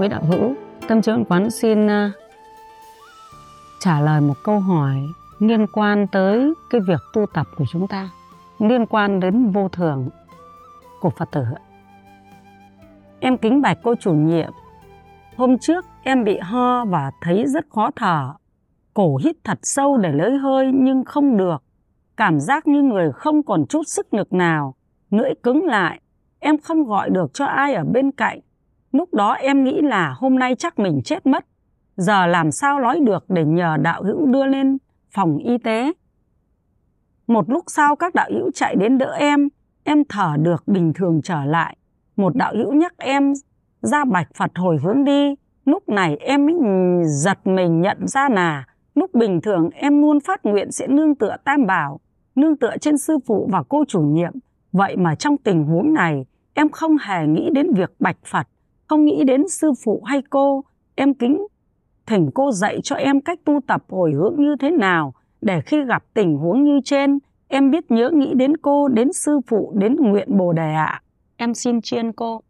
quý đạo hữu, tâm trưởng quán xin uh, trả lời một câu hỏi liên quan tới cái việc tu tập của chúng ta, liên quan đến vô thường của Phật tử. Em kính bạch cô chủ nhiệm, hôm trước em bị ho và thấy rất khó thở. Cổ hít thật sâu để lấy hơi nhưng không được. Cảm giác như người không còn chút sức lực nào, lưỡi cứng lại. Em không gọi được cho ai ở bên cạnh Lúc đó em nghĩ là hôm nay chắc mình chết mất. Giờ làm sao nói được để nhờ đạo hữu đưa lên phòng y tế. Một lúc sau các đạo hữu chạy đến đỡ em, em thở được bình thường trở lại. Một đạo hữu nhắc em ra bạch Phật hồi hướng đi. Lúc này em mới giật mình nhận ra là lúc bình thường em luôn phát nguyện sẽ nương tựa tam bảo, nương tựa trên sư phụ và cô chủ nhiệm. Vậy mà trong tình huống này, em không hề nghĩ đến việc bạch Phật không nghĩ đến sư phụ hay cô. Em kính thỉnh cô dạy cho em cách tu tập hồi hướng như thế nào để khi gặp tình huống như trên, em biết nhớ nghĩ đến cô, đến sư phụ, đến nguyện bồ đề ạ. À. em xin chiên cô.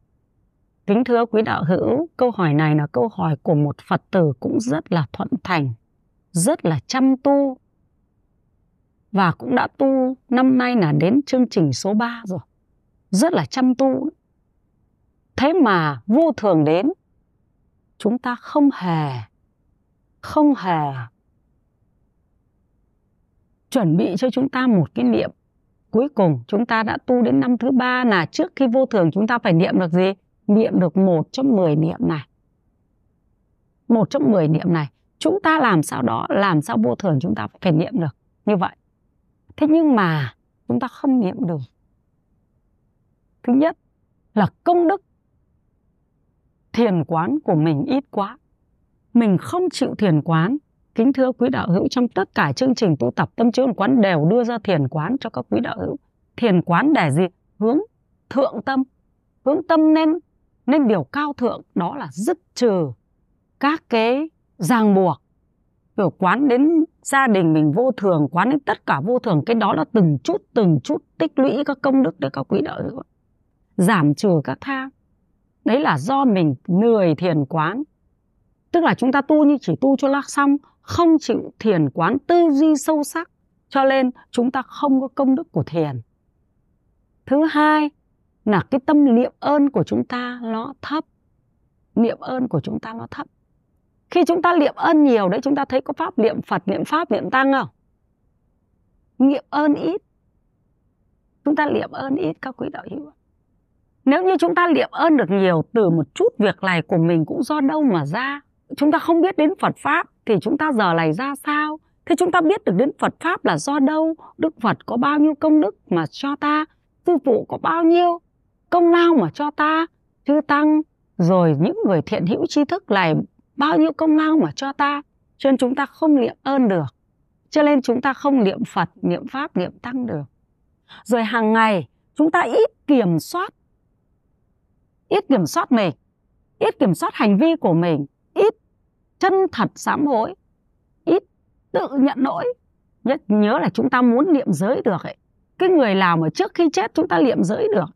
Kính thưa quý đạo hữu, câu hỏi này là câu hỏi của một phật tử cũng rất là thuận thành, rất là chăm tu và cũng đã tu, năm nay là đến chương trình số 3 rồi. Rất là chăm tu thế mà vô thường đến, chúng ta không hề không hề chuẩn bị cho chúng ta một cái niệm. Cuối cùng chúng ta đã tu đến năm thứ ba là trước khi vô thường chúng ta phải niệm được gì? Niệm được một trong mười niệm này. Một trong mười niệm này. Chúng ta làm sao đó, làm sao vô thường chúng ta phải niệm được như vậy. Thế nhưng mà chúng ta không niệm được. Thứ nhất là công đức thiền quán của mình ít quá. Mình không chịu thiền quán. Kính thưa quý đạo hữu, trong tất cả chương trình tu tập, tâm trí quán đều đưa ra thiền quán cho các quý đạo hữu. Thiền quán để gì? Hướng thượng tâm. Hướng tâm nên nên điều cao thượng, đó là dứt trừ các cái ràng buộc. Kiểu quán đến gia đình mình vô thường, quán đến tất cả vô thường, cái đó là từng chút từng chút tích lũy các công đức để các quý đạo hữu giảm trừ các tham đấy là do mình lười thiền quán. Tức là chúng ta tu như chỉ tu cho lắc xong, không chịu thiền quán tư duy sâu sắc, cho nên chúng ta không có công đức của thiền. Thứ hai là cái tâm niệm ơn của chúng ta nó thấp. Niệm ơn của chúng ta nó thấp. Khi chúng ta niệm ơn nhiều đấy, chúng ta thấy có pháp niệm phật, niệm pháp, niệm tăng không? Niệm ơn ít. Chúng ta niệm ơn ít, các quý đạo hữu nếu như chúng ta niệm ơn được nhiều từ một chút việc này của mình cũng do đâu mà ra? Chúng ta không biết đến phật pháp thì chúng ta giờ này ra sao? Thế chúng ta biết được đến phật pháp là do đâu? Đức phật có bao nhiêu công đức mà cho ta? Sư phụ có bao nhiêu công lao mà cho ta? Chư tăng, rồi những người thiện hữu tri thức này, bao nhiêu công lao mà cho ta? Cho nên chúng ta không niệm ơn được. Cho nên chúng ta không niệm phật, niệm pháp, niệm tăng được. Rồi hàng ngày, chúng ta ít kiểm soát ít kiểm soát mình ít kiểm soát hành vi của mình ít chân thật sám hối ít tự nhận lỗi. Nhất nhớ là chúng ta muốn niệm giới được ấy. Cái người nào mà trước khi chết chúng ta niệm giới được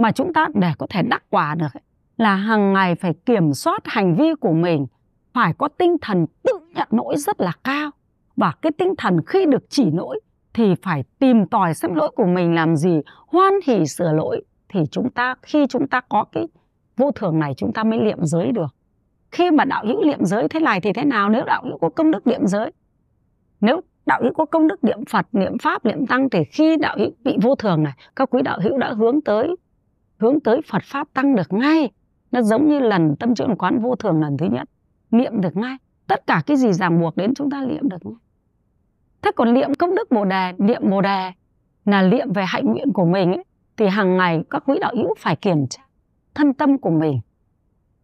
mà chúng ta để có thể đắc quả được ấy, là hàng ngày phải kiểm soát hành vi của mình phải có tinh thần tự nhận lỗi rất là cao. Và cái tinh thần khi được chỉ lỗi thì phải tìm tòi xem lỗi của mình làm gì hoan hỉ sửa lỗi thì chúng ta khi chúng ta có cái vô thường này chúng ta mới liệm giới được. Khi mà đạo hữu liệm giới thế này thì thế nào? Nếu đạo hữu có công đức liệm giới nếu đạo hữu có công đức niệm phật niệm pháp niệm tăng thì khi đạo hữu bị vô thường này các quý đạo hữu đã hướng tới hướng tới phật pháp tăng được ngay. Nó giống như lần tâm trưởng quán vô thường lần thứ nhất niệm được ngay. Tất cả cái gì ràng buộc đến chúng ta niệm được ngay. Thế còn niệm công đức bồ đề niệm bồ đề là niệm về hạnh nguyện của mình ấy, thì hàng ngày các quý đạo hữu phải kiểm tra thân tâm của mình,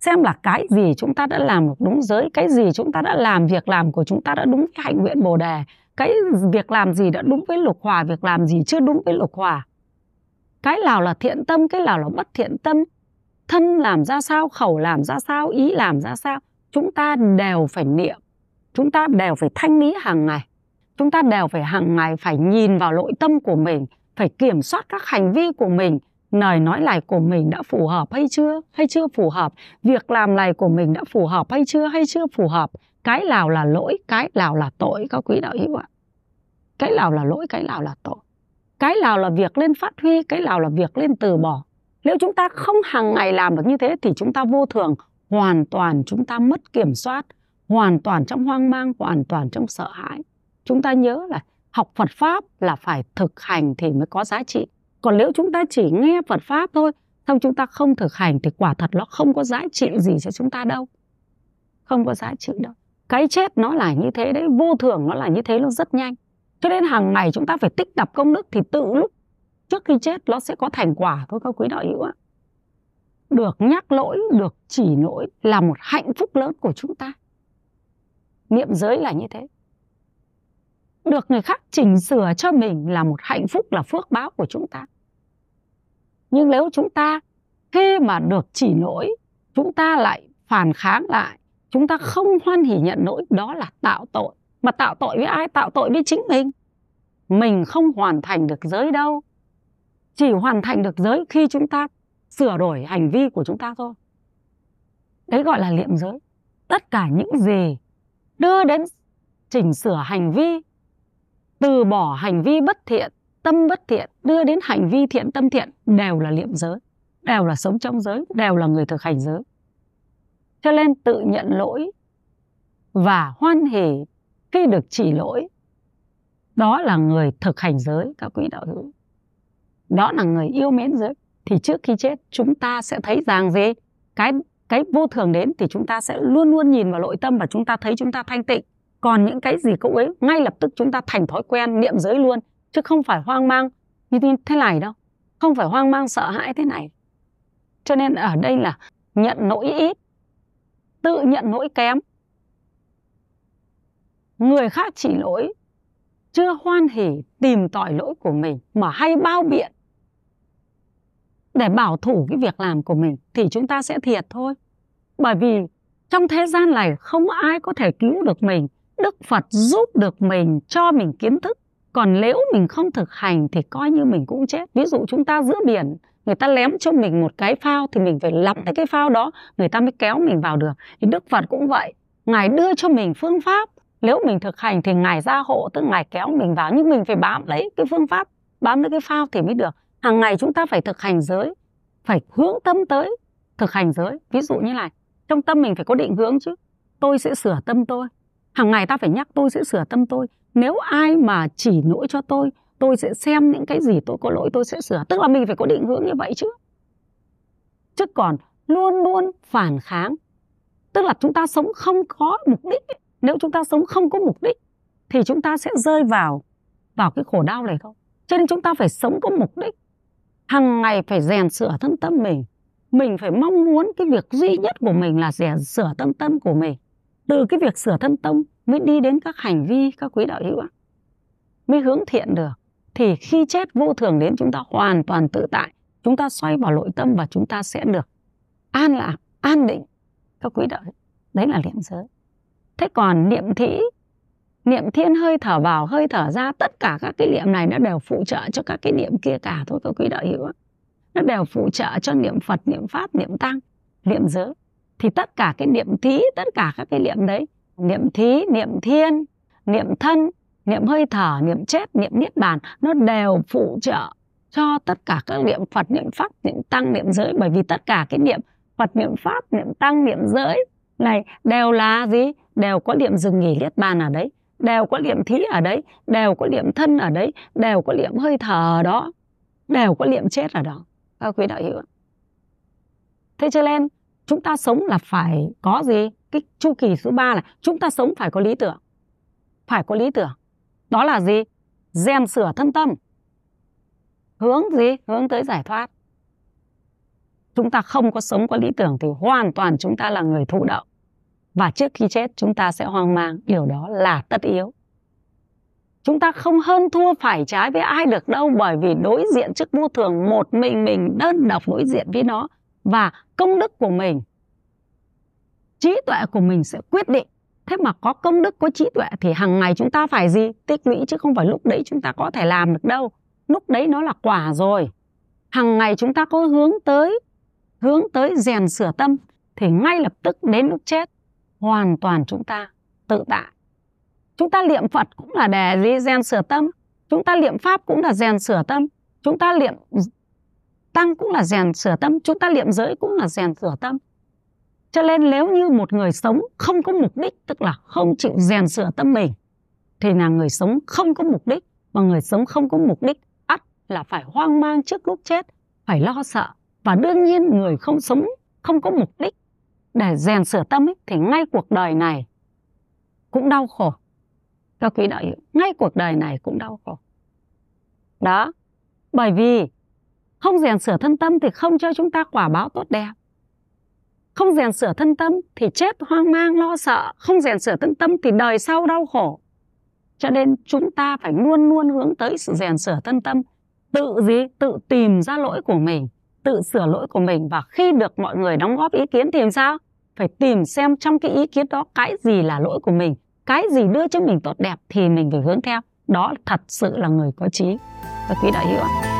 xem là cái gì chúng ta đã làm được đúng, giới cái gì chúng ta đã làm, việc làm của chúng ta đã đúng với hạnh nguyện bồ đề, cái việc làm gì đã đúng với lục hòa, việc làm gì chưa đúng với lục hòa. Cái nào là thiện tâm, cái nào là bất thiện tâm, thân làm ra sao, khẩu làm ra sao, ý làm ra sao, chúng ta đều phải niệm, chúng ta đều phải thanh lý hàng ngày, chúng ta đều phải hàng ngày phải nhìn vào nội tâm của mình phải kiểm soát các hành vi của mình. Lời nói này của mình đã phù hợp hay chưa? Hay chưa phù hợp? Việc làm này của mình đã phù hợp hay chưa? Hay chưa phù hợp? Cái nào là lỗi, cái nào là tội, các quý đạo hữu ạ? Cái nào là lỗi, cái nào là tội? Cái nào là việc lên phát huy, cái nào là việc lên từ bỏ? Nếu chúng ta không hàng ngày làm được như thế thì chúng ta vô thường, hoàn toàn chúng ta mất kiểm soát, hoàn toàn trong hoang mang, hoàn toàn trong sợ hãi. Chúng ta nhớ là học phật pháp là phải thực hành thì mới có giá trị. Còn nếu chúng ta chỉ nghe phật pháp thôi, xong chúng ta không thực hành thì quả thật nó không có giá trị gì cho chúng ta đâu. Không có giá trị đâu. Cái chết nó là như thế đấy, vô thường nó là như thế, nó rất nhanh. Cho nên hàng ngày chúng ta phải tích tập công đức thì tự lúc trước khi chết nó sẽ có thành quả thôi, các quý đạo hữu ạ. Được nhắc lỗi, được chỉ lỗi là một hạnh phúc lớn của chúng ta. Niệm giới là như thế được người khác chỉnh sửa cho mình là một hạnh phúc, là phước báo của chúng ta. Nhưng nếu chúng ta khi mà được chỉ lỗi chúng ta lại phản kháng lại, chúng ta không hoan hỉ nhận lỗi đó là tạo tội. Mà tạo tội với ai? Tạo tội với chính mình. Mình không hoàn thành được giới đâu. Chỉ hoàn thành được giới khi chúng ta sửa đổi hành vi của chúng ta thôi. Đấy gọi là liệm giới. Tất cả những gì đưa đến chỉnh sửa hành vi từ bỏ hành vi bất thiện, tâm bất thiện, đưa đến hành vi thiện, tâm thiện đều là liệm giới, đều là sống trong giới, đều là người thực hành giới. Cho nên tự nhận lỗi và hoan hỉ khi được chỉ lỗi, đó là người thực hành giới, các quý đạo hữu. Đó là người yêu mến giới. Thì trước khi chết, chúng ta sẽ thấy rằng gì? Cái cái vô thường đến thì chúng ta sẽ luôn luôn nhìn vào nội tâm và chúng ta thấy chúng ta thanh tịnh còn những cái gì cậu ấy ngay lập tức chúng ta thành thói quen, niệm giới luôn, chứ không phải hoang mang như thế này đâu. Không phải hoang mang, sợ hãi thế này. Cho nên ở đây là nhận lỗi ít, tự nhận lỗi kém. Người khác chỉ lỗi, chưa hoan hỉ tìm tỏi lỗi của mình mà hay bao biện. Để bảo thủ cái việc làm của mình thì chúng ta sẽ thiệt thôi. Bởi vì trong thế gian này không ai có thể cứu được mình đức phật giúp được mình, cho mình kiến thức. Còn nếu mình không thực hành thì coi như mình cũng chết. Ví dụ chúng ta giữa biển, người ta lém cho mình một cái phao thì mình phải lặp tới cái phao đó, người ta mới kéo mình vào được. Thì đức phật cũng vậy. Ngài đưa cho mình phương pháp. Nếu mình thực hành thì ngài ra hộ, tức ngài kéo mình vào. Nhưng mình phải bám lấy cái phương pháp, bám lấy cái phao thì mới được. Hàng ngày chúng ta phải thực hành giới, phải hướng tâm tới thực hành giới. Ví dụ như này, trong tâm mình phải có định hướng chứ. Tôi sẽ sửa tâm tôi hàng ngày ta phải nhắc tôi sẽ sửa tâm tôi. Nếu ai mà chỉ lỗi cho tôi tôi sẽ xem những cái gì tôi có lỗi tôi sẽ sửa. Tức là mình phải có định hướng như vậy chứ. Chứ còn luôn luôn phản kháng. Tức là chúng ta sống không có mục đích nếu chúng ta sống không có mục đích, thì chúng ta sẽ rơi vào vào cái khổ đau này thôi. Cho nên chúng ta phải sống có mục đích. Hàng ngày phải rèn sửa thân tâm mình. Mình phải mong muốn cái việc duy nhất của mình là rèn sửa tâm tâm của mình từ cái việc sửa thân tâm mới đi đến các hành vi, các quý đạo hữu ạ mới hướng thiện được. Thì khi chết vô thường đến chúng ta hoàn toàn tự tại, chúng ta xoay vào nội tâm và chúng ta sẽ được an lạc, an định các quý đạo đấy là niệm giới. Thế còn niệm thị, niệm thiên hơi thở vào, hơi thở ra, tất cả các cái niệm này nó đều phụ trợ cho các cái niệm kia cả thôi các quý đạo hữu nó đều phụ trợ cho niệm phật, niệm pháp, niệm tăng niệm giới thì tất cả cái niệm thí, tất cả các cái niệm đấy, niệm thí, niệm thiên, niệm thân, niệm hơi thở, niệm chết niệm niết bàn, nó đều phụ trợ cho tất cả các niệm phật, niệm pháp, niệm tăng, niệm giới. Bởi vì tất cả cái niệm phật, niệm pháp, niệm tăng, niệm giới này đều là gì? Đều có niệm dừng nghỉ niết bàn ở đấy, đều có niệm thí ở đấy, đều có niệm thân ở đấy, đều có niệm hơi thở ở đó, đều có niệm chết ở đó. Các quý đạo hữu thế cho nên chúng ta sống là phải có gì? Cái chu kỳ số 3 là chúng ta sống phải có lý tưởng. Phải có lý tưởng. Đó là gì? Rèn sửa thân tâm. Hướng gì? Hướng tới giải thoát. Chúng ta không có sống có lý tưởng thì hoàn toàn chúng ta là người thụ động. Và trước khi chết, chúng ta sẽ hoang mang. Điều đó là tất yếu. Chúng ta không hơn thua phải trái với ai được đâu bởi vì đối diện trước vô thường, một mình mình đơn độc đối diện với nó và công đức của mình, trí tuệ của mình sẽ quyết định. Thế mà có công đức, có trí tuệ thì hàng ngày chúng ta phải gì? Tích lũy chứ không phải lúc đấy chúng ta có thể làm được đâu. Lúc đấy nó là quả rồi. Hàng ngày chúng ta có hướng tới hướng tới rèn sửa tâm thì ngay lập tức đến lúc chết, hoàn toàn chúng ta tự tại. Chúng ta niệm phật cũng là để gì rèn sửa tâm, chúng ta niệm pháp cũng là rèn sửa tâm, chúng ta niệm tăng cũng là rèn sửa tâm chúng ta niệm giới cũng là rèn sửa tâm. Cho nên nếu như một người sống không có mục đích tức là không chịu rèn sửa tâm mình thì là người sống không có mục đích. Và người sống không có mục đích ắt là phải hoang mang trước lúc chết phải lo sợ. Và đương nhiên người không sống không có mục đích để rèn sửa tâm ấy, thì ngay cuộc đời này cũng đau khổ. Các quý đạo hữu ngay cuộc đời này cũng đau khổ. Đó bởi vì không rèn sửa thân tâm thì không cho chúng ta quả báo tốt đẹp. Không rèn sửa thân tâm thì chết hoang mang, lo sợ. Không rèn sửa thân tâm thì đời sau đau khổ. Cho nên chúng ta phải luôn luôn hướng tới sự rèn sửa thân tâm. Tự gì? Tự tìm ra lỗi của mình. Tự sửa lỗi của mình. Và khi được mọi người đóng góp ý kiến thì làm sao? Phải tìm xem trong cái ý kiến đó cái gì là lỗi của mình. Cái gì đưa cho mình tốt đẹp thì mình phải hướng theo. Đó thật sự là người có trí. Các quý đại hữu ạ.